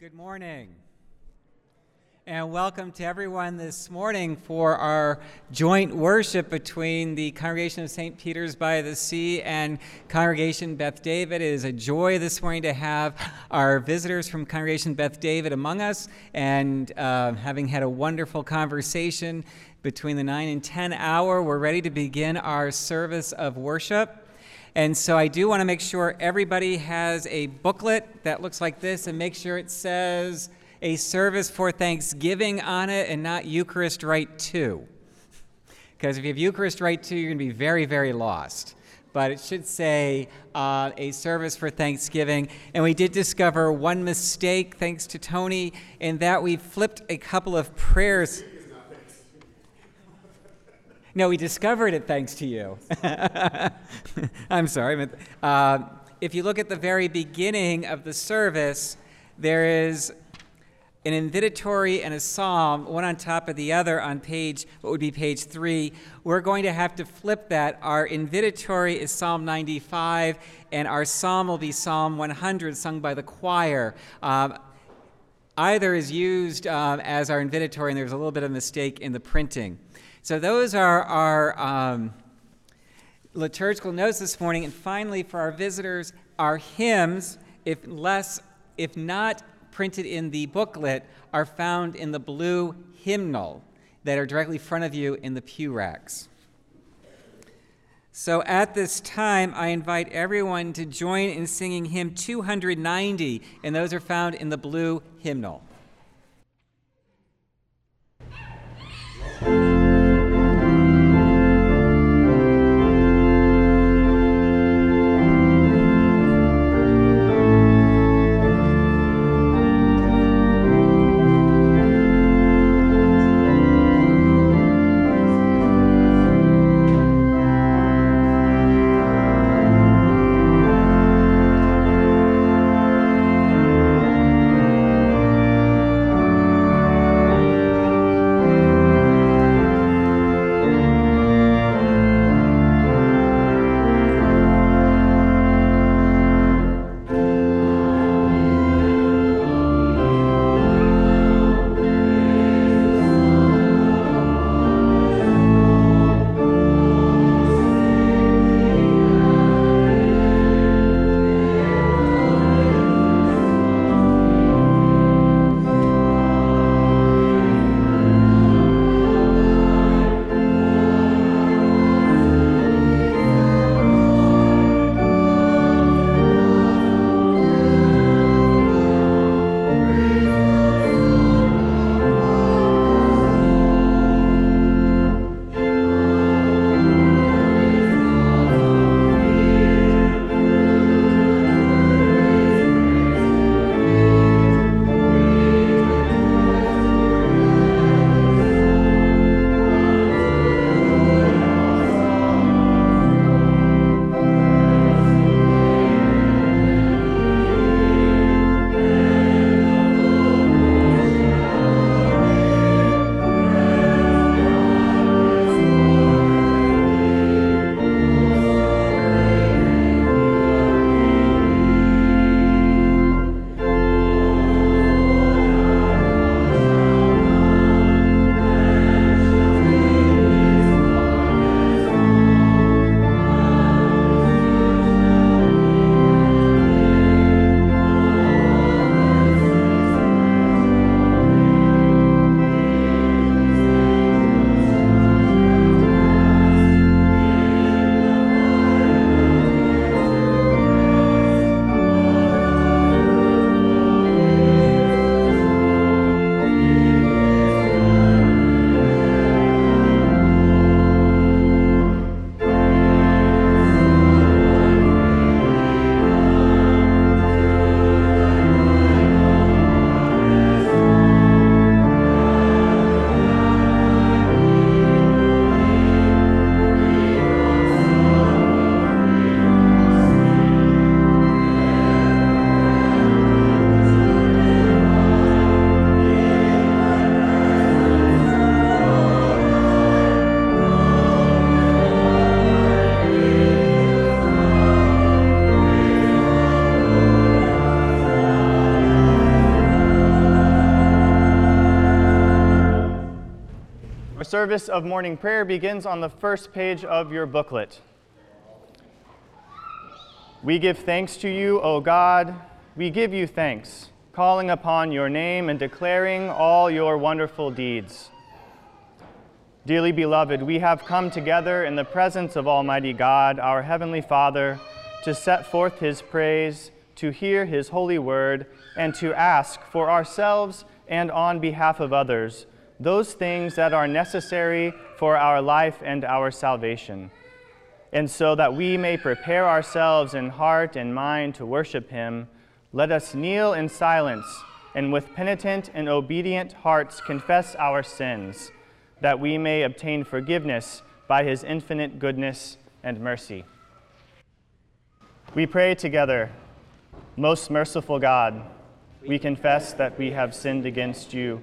Good morning. And welcome to everyone this morning for our joint worship between the Congregation of St. Peter's by the Sea and Congregation Beth David. It is a joy this morning to have our visitors from Congregation Beth David among us and uh, having had a wonderful conversation between the 9 and 10 hour, we're ready to begin our service of worship. And so I do want to make sure everybody has a booklet that looks like this and make sure it says a service for Thanksgiving on it and not Eucharist Rite 2. Because if you have Eucharist Rite 2, you're going to be very, very lost. But it should say uh, a service for Thanksgiving. And we did discover one mistake, thanks to Tony, in that we flipped a couple of prayers. No, we discovered it thanks to you. I'm sorry. Uh, if you look at the very beginning of the service, there is an invitatory and a psalm, one on top of the other on page, what would be page three. We're going to have to flip that. Our invitatory is Psalm 95, and our psalm will be Psalm 100, sung by the choir. Um, either is used um, as our invitatory, and there's a little bit of mistake in the printing. So those are our um, liturgical notes this morning. And finally, for our visitors, our hymns, if less, if not printed in the booklet, are found in the blue hymnal that are directly in front of you in the pew racks. So at this time, I invite everyone to join in singing hymn 290, and those are found in the blue hymnal. Service of morning prayer begins on the first page of your booklet. We give thanks to you, O God. We give you thanks, calling upon your name and declaring all your wonderful deeds. Dearly beloved, we have come together in the presence of Almighty God, our Heavenly Father, to set forth His praise, to hear His holy word, and to ask for ourselves and on behalf of others those things that are necessary for our life and our salvation. And so that we may prepare ourselves in heart and mind to worship Him, let us kneel in silence and with penitent and obedient hearts confess our sins that we may obtain forgiveness by his infinite goodness and mercy. We pray together, Most merciful God, we confess that we have sinned against you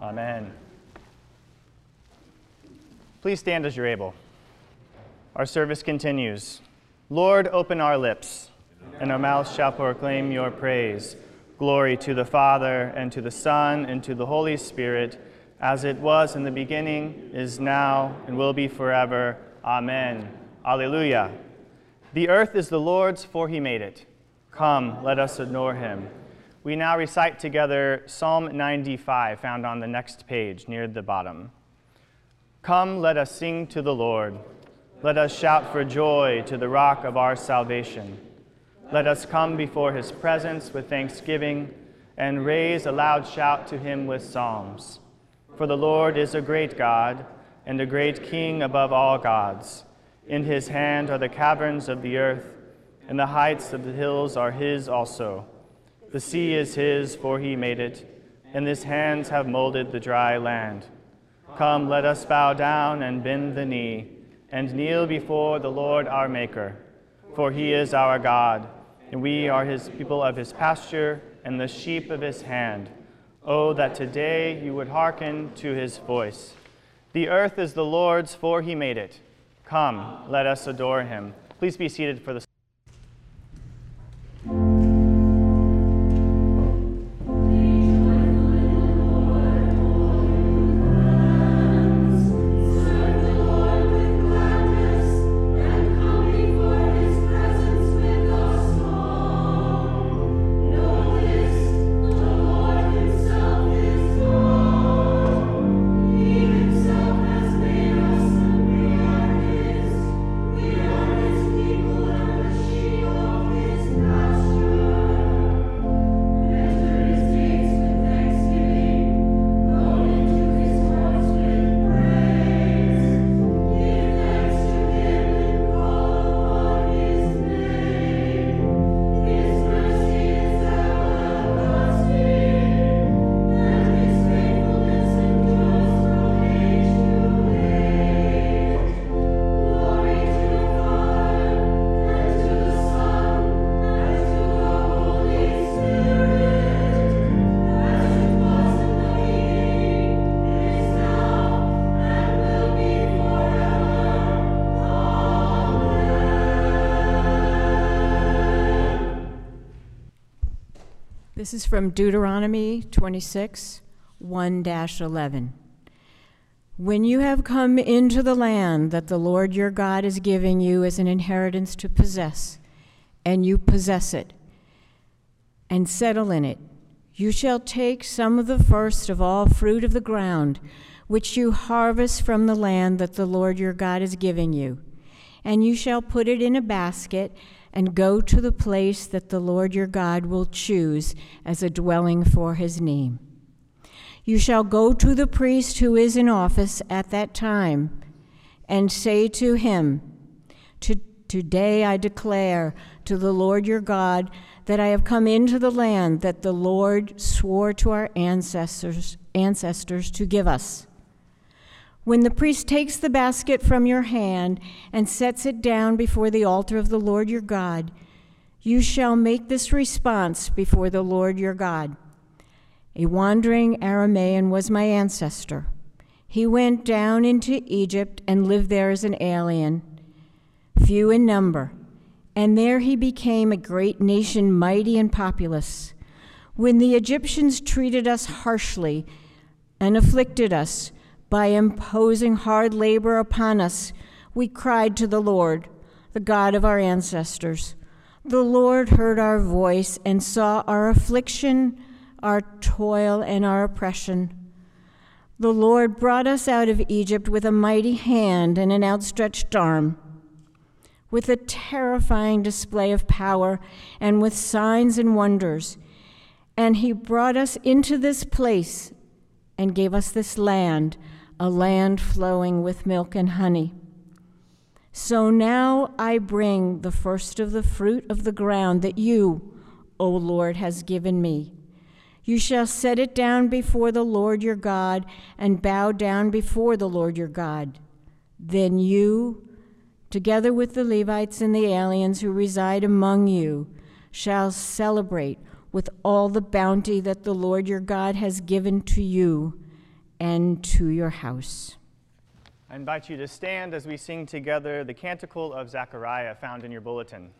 Amen. Please stand as you're able. Our service continues. Lord, open our lips, and our mouths shall proclaim your praise. Glory to the Father, and to the Son, and to the Holy Spirit as it was in the beginning, is now, and will be forever. Amen. Alleluia. The earth is the Lord's, for he made it. Come, let us adore him. We now recite together Psalm 95, found on the next page near the bottom. Come, let us sing to the Lord. Let us shout for joy to the rock of our salvation. Let us come before his presence with thanksgiving and raise a loud shout to him with psalms. For the Lord is a great God and a great King above all gods. In his hand are the caverns of the earth, and the heights of the hills are his also. The sea is his, for he made it, and his hands have molded the dry land. Come, let us bow down and bend the knee, and kneel before the Lord our Maker. For he is our God, and we are his people of his pasture and the sheep of his hand. Oh, that today you would hearken to his voice. The earth is the Lord's, for he made it. Come, let us adore him. Please be seated for the This is from Deuteronomy 26, 1 11. When you have come into the land that the Lord your God is giving you as an inheritance to possess, and you possess it, and settle in it, you shall take some of the first of all fruit of the ground, which you harvest from the land that the Lord your God is giving you, and you shall put it in a basket and go to the place that the Lord your God will choose as a dwelling for his name. You shall go to the priest who is in office at that time and say to him, Today I declare to the Lord your God that I have come into the land that the Lord swore to our ancestors, ancestors to give us. When the priest takes the basket from your hand and sets it down before the altar of the Lord your God, you shall make this response before the Lord your God. A wandering Aramaean was my ancestor. He went down into Egypt and lived there as an alien, few in number, and there he became a great nation, mighty and populous. When the Egyptians treated us harshly and afflicted us, by imposing hard labor upon us, we cried to the Lord, the God of our ancestors. The Lord heard our voice and saw our affliction, our toil, and our oppression. The Lord brought us out of Egypt with a mighty hand and an outstretched arm, with a terrifying display of power, and with signs and wonders. And he brought us into this place and gave us this land a land flowing with milk and honey. So now I bring the first of the fruit of the ground that you, O Lord, has given me. You shall set it down before the Lord your God and bow down before the Lord your God. Then you, together with the Levites and the aliens who reside among you, shall celebrate with all the bounty that the Lord your God has given to you and to your house. I invite you to stand as we sing together the Canticle of Zechariah found in your bulletin.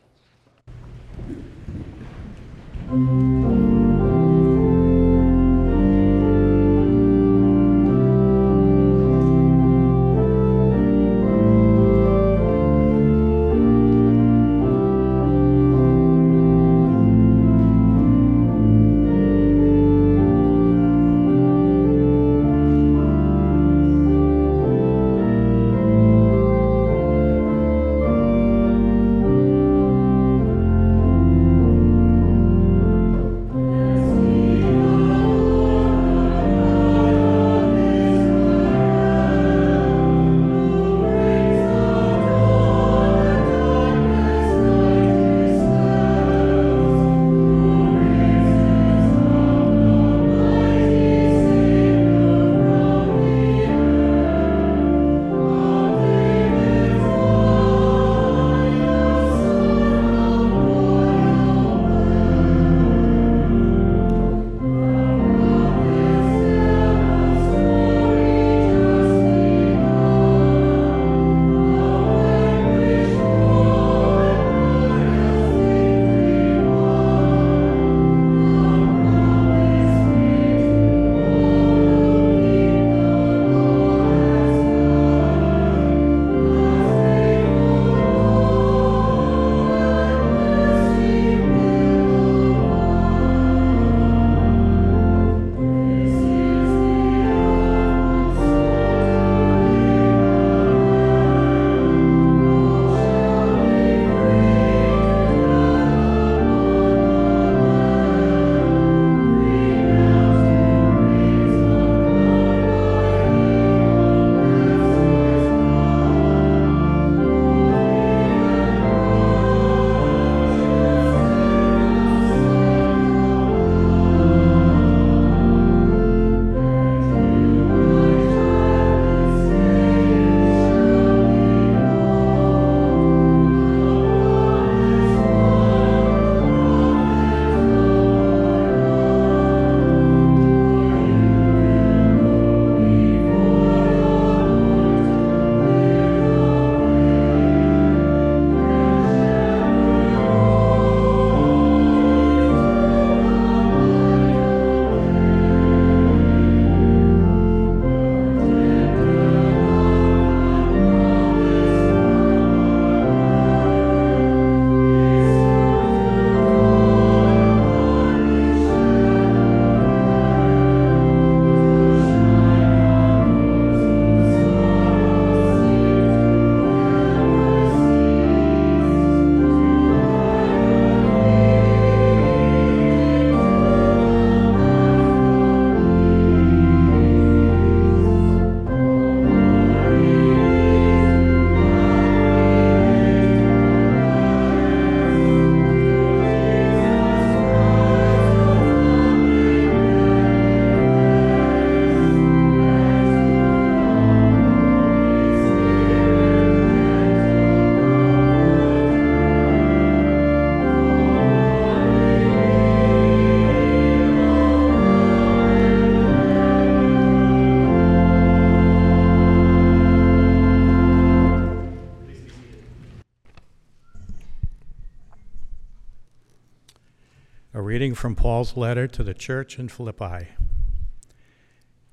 From Paul's letter to the church in Philippi.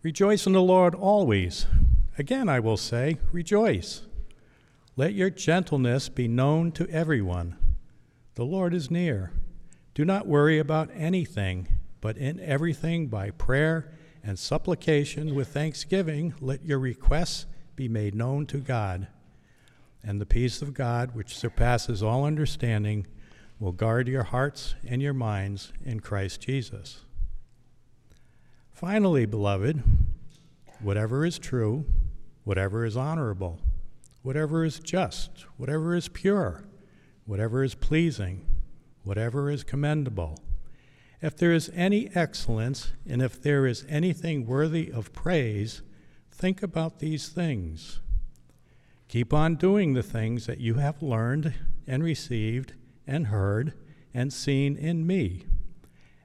Rejoice in the Lord always. Again, I will say, rejoice. Let your gentleness be known to everyone. The Lord is near. Do not worry about anything, but in everything by prayer and supplication with thanksgiving, let your requests be made known to God. And the peace of God, which surpasses all understanding, will guard your hearts and your minds in Christ Jesus. Finally, beloved, whatever is true, whatever is honorable, whatever is just, whatever is pure, whatever is pleasing, whatever is commendable, if there is any excellence and if there is anything worthy of praise, think about these things. Keep on doing the things that you have learned and received and heard and seen in me,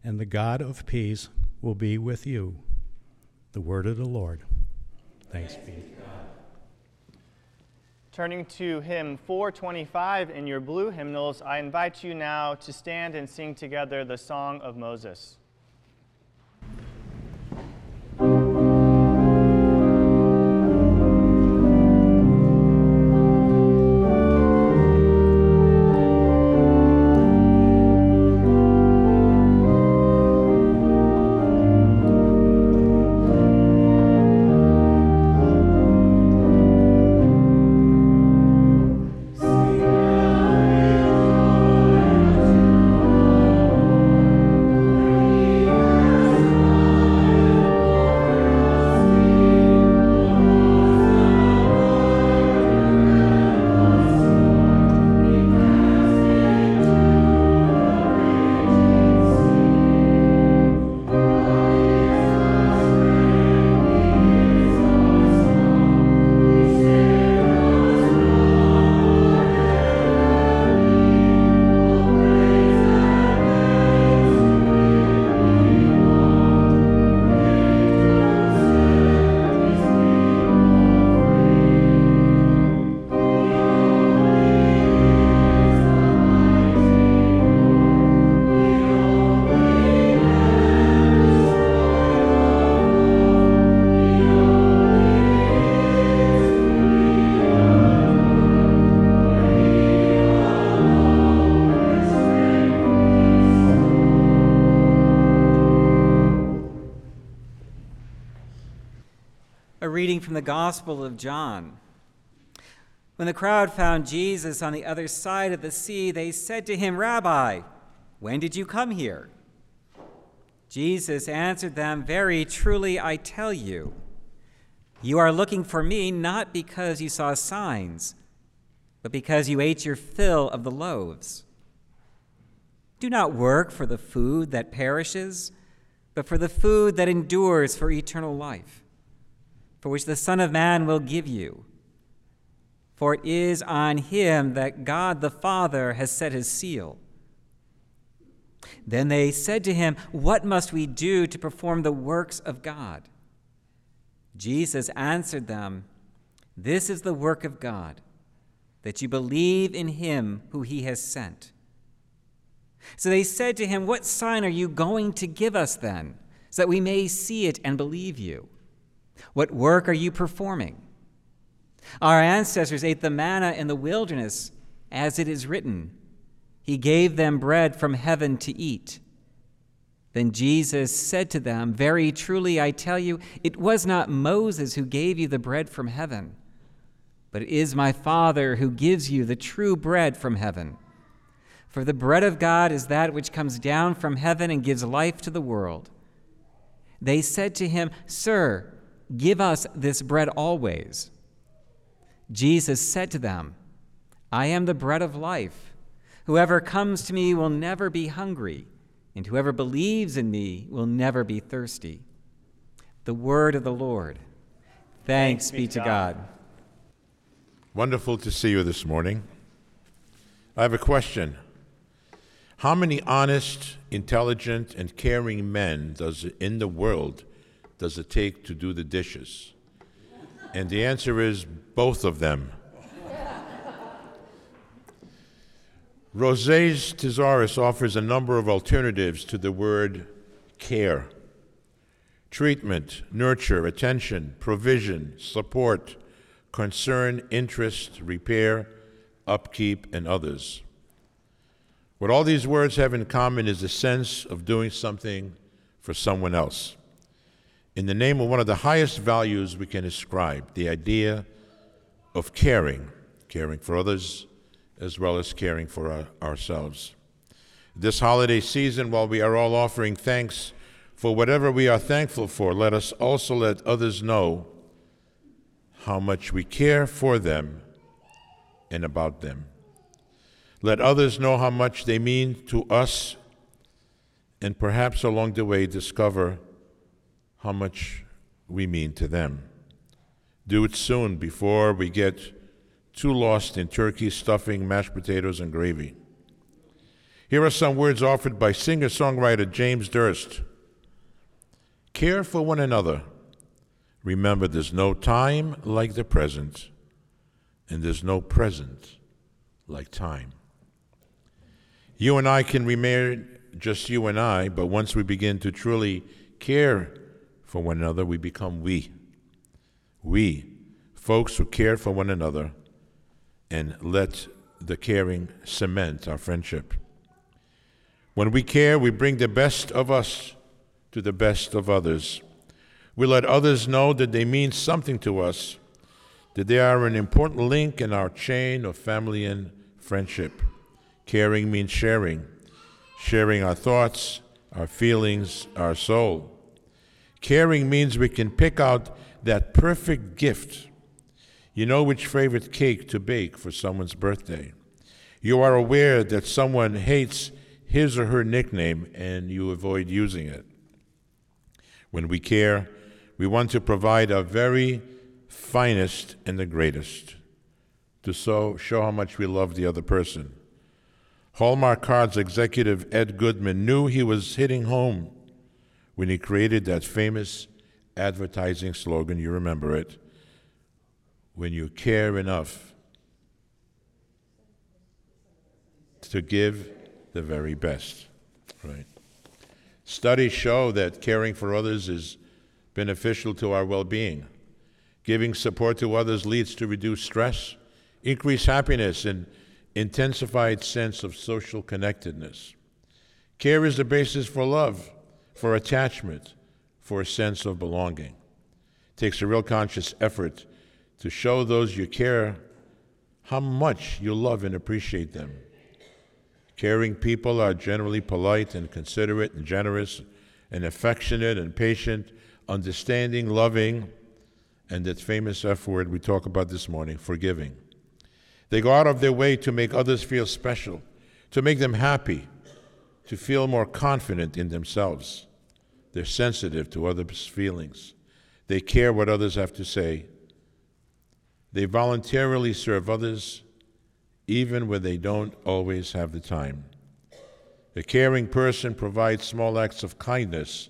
and the God of peace will be with you. The word of the Lord. Thanks be to God. Turning to hymn 425 in your blue hymnals, I invite you now to stand and sing together the Song of Moses. The Gospel of John. When the crowd found Jesus on the other side of the sea, they said to him, Rabbi, when did you come here? Jesus answered them, Very truly I tell you, you are looking for me not because you saw signs, but because you ate your fill of the loaves. Do not work for the food that perishes, but for the food that endures for eternal life for which the Son of Man will give you. For it is on him that God the Father has set his seal. Then they said to him, What must we do to perform the works of God? Jesus answered them, This is the work of God, that you believe in him who he has sent. So they said to him, What sign are you going to give us then, so that we may see it and believe you? What work are you performing? Our ancestors ate the manna in the wilderness, as it is written, He gave them bread from heaven to eat. Then Jesus said to them, Very truly I tell you, it was not Moses who gave you the bread from heaven, but it is my Father who gives you the true bread from heaven. For the bread of God is that which comes down from heaven and gives life to the world. They said to him, Sir, Give us this bread always. Jesus said to them, I am the bread of life. Whoever comes to me will never be hungry, and whoever believes in me will never be thirsty. The word of the Lord. Thanks, Thanks be to God. God. Wonderful to see you this morning. I have a question. How many honest, intelligent, and caring men does in the world does it take to do the dishes? And the answer is both of them. Roget's Thesaurus offers a number of alternatives to the word care treatment, nurture, attention, provision, support, concern, interest, repair, upkeep, and others. What all these words have in common is a sense of doing something for someone else. In the name of one of the highest values we can ascribe, the idea of caring, caring for others as well as caring for our, ourselves. This holiday season, while we are all offering thanks for whatever we are thankful for, let us also let others know how much we care for them and about them. Let others know how much they mean to us, and perhaps along the way discover how much we mean to them. Do it soon before we get too lost in turkey, stuffing, mashed potatoes, and gravy. Here are some words offered by singer songwriter James Durst Care for one another. Remember, there's no time like the present, and there's no present like time. You and I can remain just you and I, but once we begin to truly care for one another, we become we. We, folks who care for one another and let the caring cement our friendship. When we care, we bring the best of us to the best of others. We let others know that they mean something to us, that they are an important link in our chain of family and friendship. Caring means sharing, sharing our thoughts, our feelings, our soul. Caring means we can pick out that perfect gift you know which favorite cake to bake for someone's birthday. You are aware that someone hates his or her nickname and you avoid using it. When we care, we want to provide our very finest and the greatest to so show how much we love the other person. Hallmark Cards executive Ed Goodman knew he was hitting home when he created that famous advertising slogan. You remember it when you care enough to give the very best, right? Studies show that caring for others is beneficial to our well being. Giving support to others leads to reduced stress, increased happiness, and intensified sense of social connectedness. Care is the basis for love, for attachment, for a sense of belonging. It takes a real conscious effort to show those you care how much you love and appreciate them. Caring people are generally polite and considerate and generous and affectionate and patient, understanding, loving, and that famous F word we talk about this morning, forgiving. They go out of their way to make others feel special, to make them happy, to feel more confident in themselves. They're sensitive to others' feelings. They care what others have to say. They voluntarily serve others even when they don't always have the time. A caring person provides small acts of kindness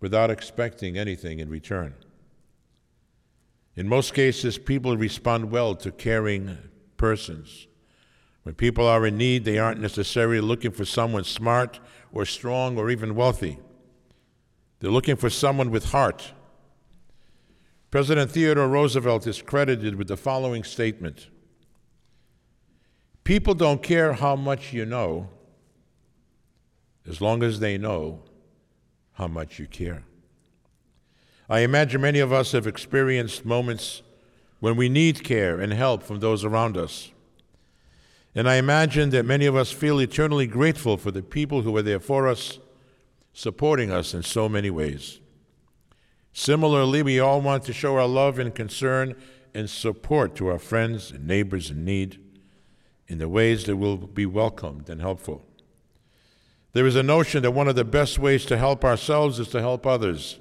without expecting anything in return. In most cases, people respond well to caring persons. When people are in need, they aren't necessarily looking for someone smart or strong or even wealthy. They're looking for someone with heart President Theodore Roosevelt is credited with the following statement People don't care how much you know as long as they know how much you care. I imagine many of us have experienced moments when we need care and help from those around us. And I imagine that many of us feel eternally grateful for the people who were there for us, supporting us in so many ways. Similarly, we all want to show our love and concern and support to our friends and neighbors in need in the ways that will be welcomed and helpful. There is a notion that one of the best ways to help ourselves is to help others.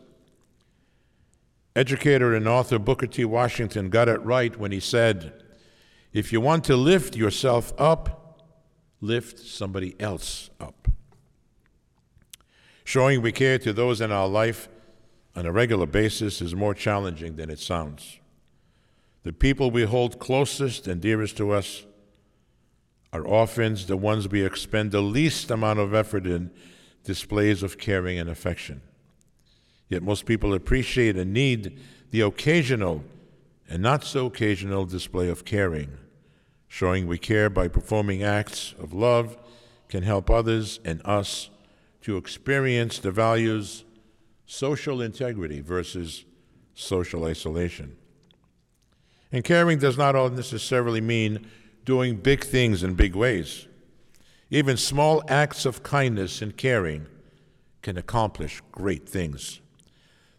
Educator and author Booker T. Washington got it right when he said, If you want to lift yourself up, lift somebody else up. Showing we care to those in our life on a regular basis is more challenging than it sounds. The people we hold closest and dearest to us are often the ones we expend the least amount of effort in displays of caring and affection. Yet most people appreciate and need the occasional and not so occasional display of caring. Showing we care by performing acts of love can help others and us to experience the values social integrity versus social isolation. And caring does not all necessarily mean doing big things in big ways. Even small acts of kindness and caring can accomplish great things.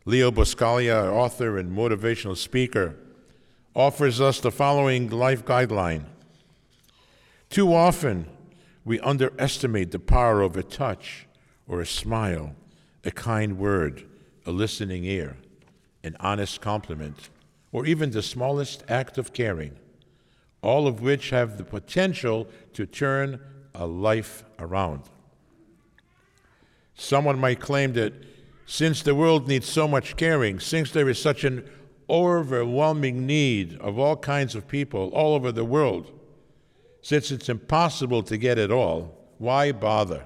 Leo Buscaglia, author and motivational speaker, offers us the following life guideline. Too often, we underestimate the power of a touch or a smile, a kind word, a listening ear, an honest compliment, or even the smallest act of caring, all of which have the potential to turn a life around. Someone might claim that since the world needs so much caring, since there is such an overwhelming need of all kinds of people all over the world, since it's impossible to get it all, why bother?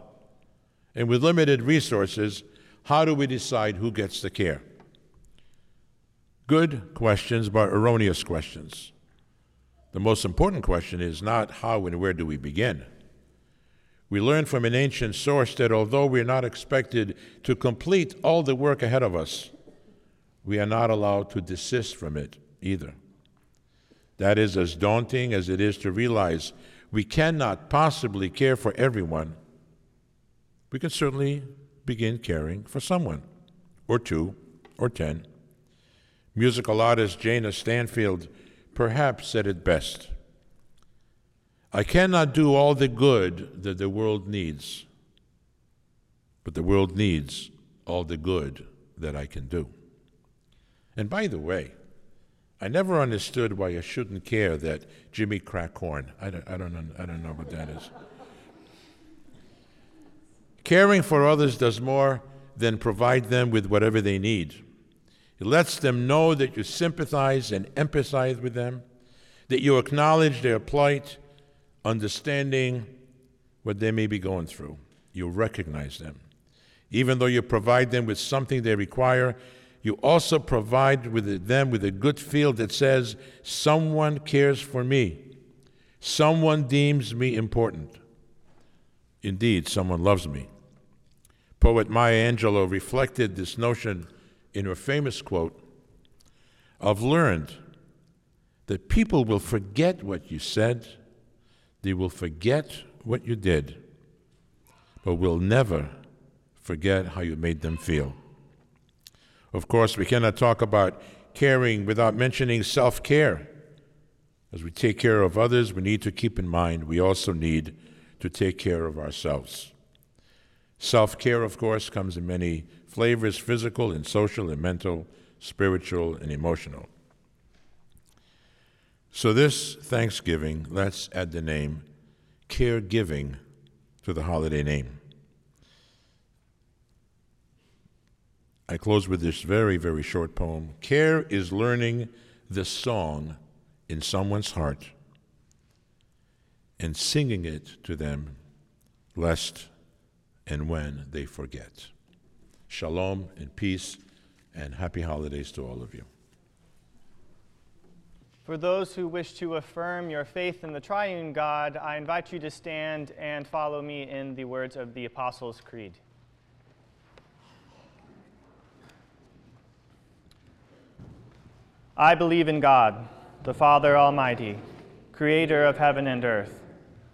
And with limited resources, how do we decide who gets the care? Good questions, but erroneous questions. The most important question is not how and where do we begin. We learn from an ancient source that although we are not expected to complete all the work ahead of us, we are not allowed to desist from it either. That is as daunting as it is to realize we cannot possibly care for everyone. We can certainly begin caring for someone, or two, or ten. Musical artist Jana Stanfield perhaps said it best I cannot do all the good that the world needs, but the world needs all the good that I can do. And by the way, I never understood why I shouldn't care that Jimmy crack corn. I don't, I don't, I don't know what that is. Caring for others does more than provide them with whatever they need. It lets them know that you sympathize and empathize with them, that you acknowledge their plight, understanding what they may be going through. You recognize them. Even though you provide them with something they require, you also provide with them with a good feel that says, Someone cares for me. Someone deems me important. Indeed, someone loves me. Poet Maya Angelou reflected this notion in her famous quote I've learned that people will forget what you said they will forget what you did, but will never forget how you made them feel. Of course, we cannot talk about caring without mentioning self care. As we take care of others, we need to keep in mind we also need to take care of ourselves. Self care, of course, comes in many flavors physical and social and mental, spiritual and emotional. So, this Thanksgiving, let's add the name caregiving to the holiday name. I close with this very, very short poem. Care is learning the song in someone's heart and singing it to them, lest and when they forget. Shalom and peace, and happy holidays to all of you. For those who wish to affirm your faith in the triune God, I invite you to stand and follow me in the words of the Apostles' Creed. I believe in God, the Father Almighty, creator of heaven and earth.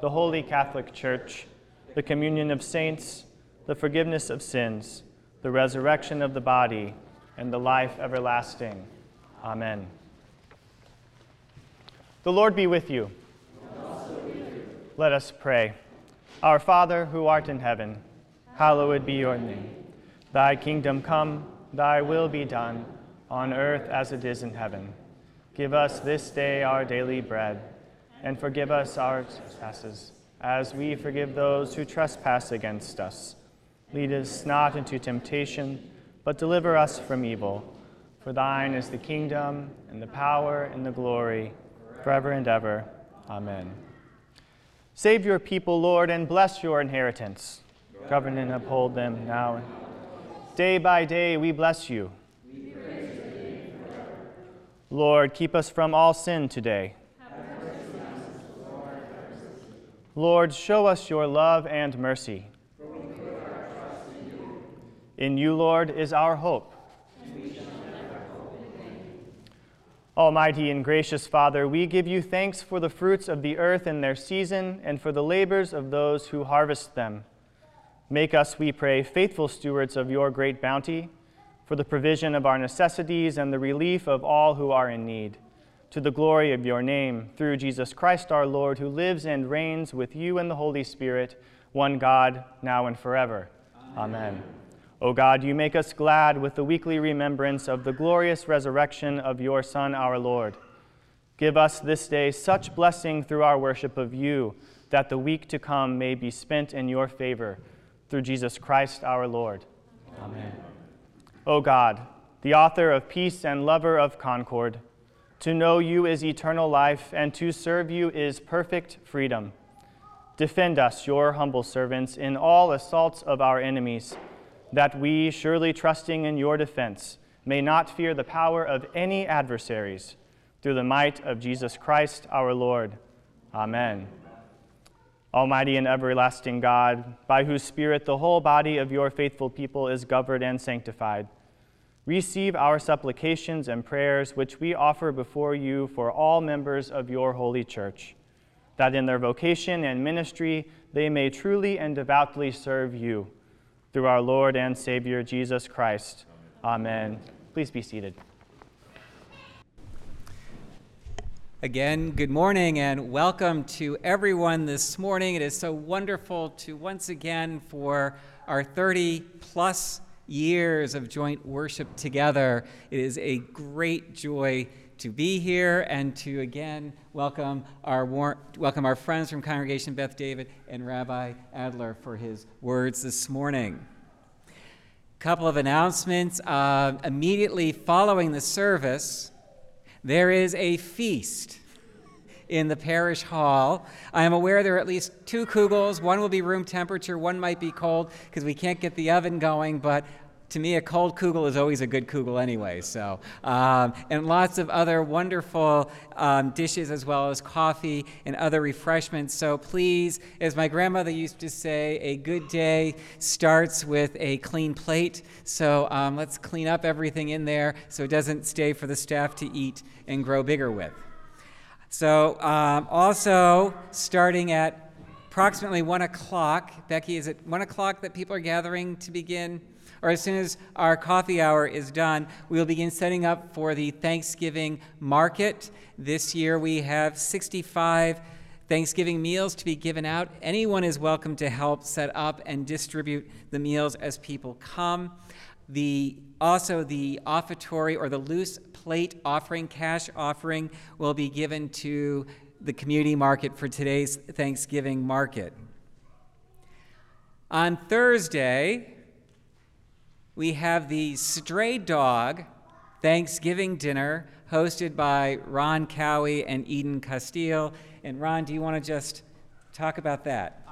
the holy Catholic Church, the communion of saints, the forgiveness of sins, the resurrection of the body, and the life everlasting. Amen. The Lord be with you. Let us pray. Our Father, who art in heaven, hallowed be your name. Thy kingdom come, thy will be done, on earth as it is in heaven. Give us this day our daily bread, and forgive us our trespasses, as we forgive those who trespass against us. Lead us not into temptation, but deliver us from evil. For thine is the kingdom, and the power, and the glory, forever and ever. Amen. Save your people, Lord, and bless your inheritance. Govern and uphold them now. Day by day we bless you. Lord, keep us from all sin today. Lord, show us your love and mercy. In you, Lord, is our hope. Almighty and gracious Father, we give you thanks for the fruits of the earth in their season and for the labors of those who harvest them. Make us, we pray, faithful stewards of your great bounty for the provision of our necessities and the relief of all who are in need. To the glory of your name, through Jesus Christ our Lord, who lives and reigns with you and the Holy Spirit, one God, now and forever. Amen. Amen. O God, you make us glad with the weekly remembrance of the glorious resurrection of your Son, our Lord. Give us this day such blessing through our worship of you that the week to come may be spent in your favor. Through Jesus Christ our Lord. Amen. O God, the author of peace and lover of concord, to know you is eternal life, and to serve you is perfect freedom. Defend us, your humble servants, in all assaults of our enemies that we, surely trusting in your defense, may not fear the power of any adversaries, through the might of Jesus Christ our Lord. Amen. Almighty and everlasting God, by whose Spirit the whole body of your faithful people is governed and sanctified, receive our supplications and prayers which we offer before you for all members of your holy church, that in their vocation and ministry they may truly and devoutly serve you through our Lord and Savior Jesus Christ. Amen. Please be seated. Again, good morning and welcome to everyone this morning. It is so wonderful to once again, for our 30 plus years of joint worship together, it is a great joy to be here and to again welcome our, war- welcome our friends from Congregation Beth David and Rabbi Adler for his words this morning. Couple of announcements. Uh, immediately following the service, there is a feast in the parish hall. I am aware there are at least two kugels. One will be room temperature, one might be cold because we can't get the oven going, but to me, a cold kugel is always a good kugel anyway. So, um, and lots of other wonderful um, dishes as well as coffee and other refreshments. So please, as my grandmother used to say, a good day starts with a clean plate. So um, let's clean up everything in there so it doesn't stay for the staff to eat and grow bigger with. So um, also starting at approximately one o'clock, Becky, is it one o'clock that people are gathering to begin? or as soon as our coffee hour is done, we will begin setting up for the Thanksgiving market. This year we have 65 Thanksgiving meals to be given out. Anyone is welcome to help set up and distribute the meals as people come. The, also, the offertory or the loose plate offering, cash offering, will be given to the community market for today's Thanksgiving market. On Thursday, we have the Stray Dog Thanksgiving dinner hosted by Ron Cowie and Eden Castile. And Ron, do you want to just talk about that?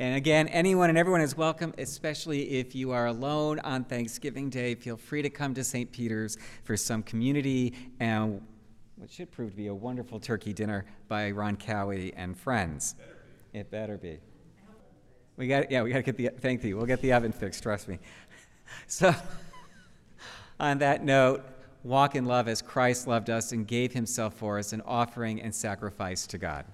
And again, anyone and everyone is welcome, especially if you are alone on Thanksgiving Day. Feel free to come to St. Peter's for some community and what should prove to be a wonderful turkey dinner by Ron Cowie and friends. It better be. We got yeah, we got to get the thank you. We'll get the oven fixed. Trust me. So, on that note, walk in love as Christ loved us and gave himself for us, an offering and sacrifice to God.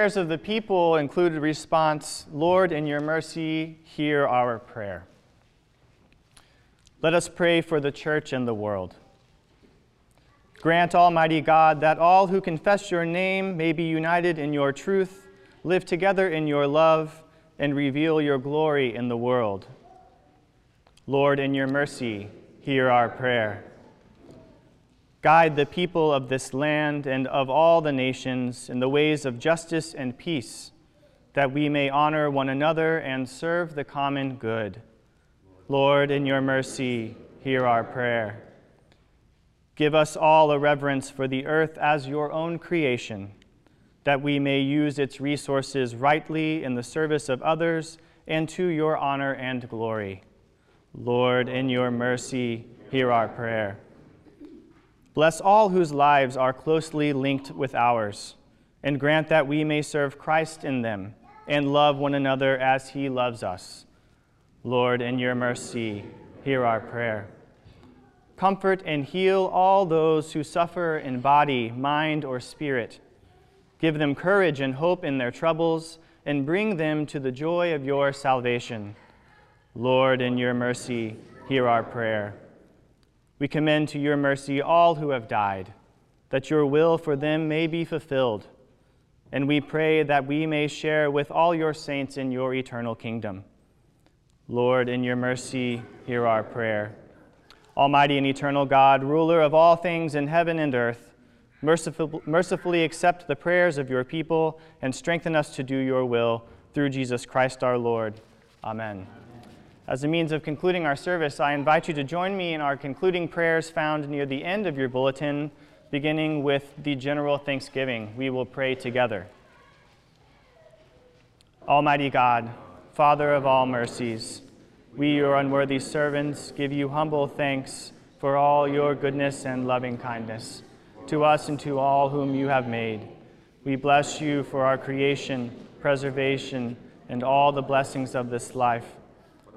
Prayers of the people included response Lord, in your mercy, hear our prayer. Let us pray for the church and the world. Grant, Almighty God, that all who confess your name may be united in your truth, live together in your love, and reveal your glory in the world. Lord, in your mercy, hear our prayer. Guide the people of this land and of all the nations in the ways of justice and peace, that we may honor one another and serve the common good. Lord, in your mercy, hear our prayer. Give us all a reverence for the earth as your own creation, that we may use its resources rightly in the service of others and to your honor and glory. Lord, in your mercy, hear our prayer. Bless all whose lives are closely linked with ours, and grant that we may serve Christ in them and love one another as he loves us. Lord, in your mercy, hear our prayer. Comfort and heal all those who suffer in body, mind, or spirit. Give them courage and hope in their troubles, and bring them to the joy of your salvation. Lord, in your mercy, hear our prayer. We commend to your mercy all who have died, that your will for them may be fulfilled. And we pray that we may share with all your saints in your eternal kingdom. Lord, in your mercy, hear our prayer. Almighty and eternal God, ruler of all things in heaven and earth, merciful, mercifully accept the prayers of your people and strengthen us to do your will through Jesus Christ our Lord. Amen. As a means of concluding our service, I invite you to join me in our concluding prayers found near the end of your bulletin, beginning with the general thanksgiving. We will pray together. Almighty God, Father of all mercies, we, your unworthy servants, give you humble thanks for all your goodness and loving kindness to us and to all whom you have made. We bless you for our creation, preservation, and all the blessings of this life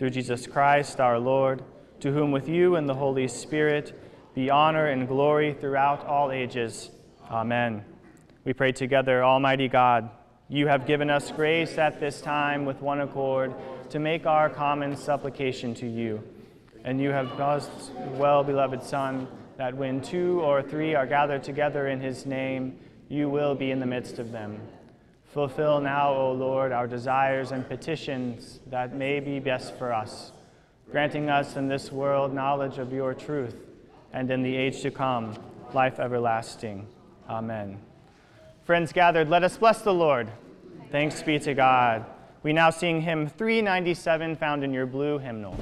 through Jesus Christ our Lord, to whom with you and the Holy Spirit be honor and glory throughout all ages. Amen. We pray together, Almighty God, you have given us grace at this time with one accord to make our common supplication to you. And you have caused, well beloved Son, that when two or three are gathered together in his name, you will be in the midst of them. Fulfill now, O Lord, our desires and petitions that may be best for us, granting us in this world knowledge of your truth, and in the age to come, life everlasting. Amen. Friends gathered, let us bless the Lord. Thanks be to God. We now sing hymn 397 found in your blue hymnal.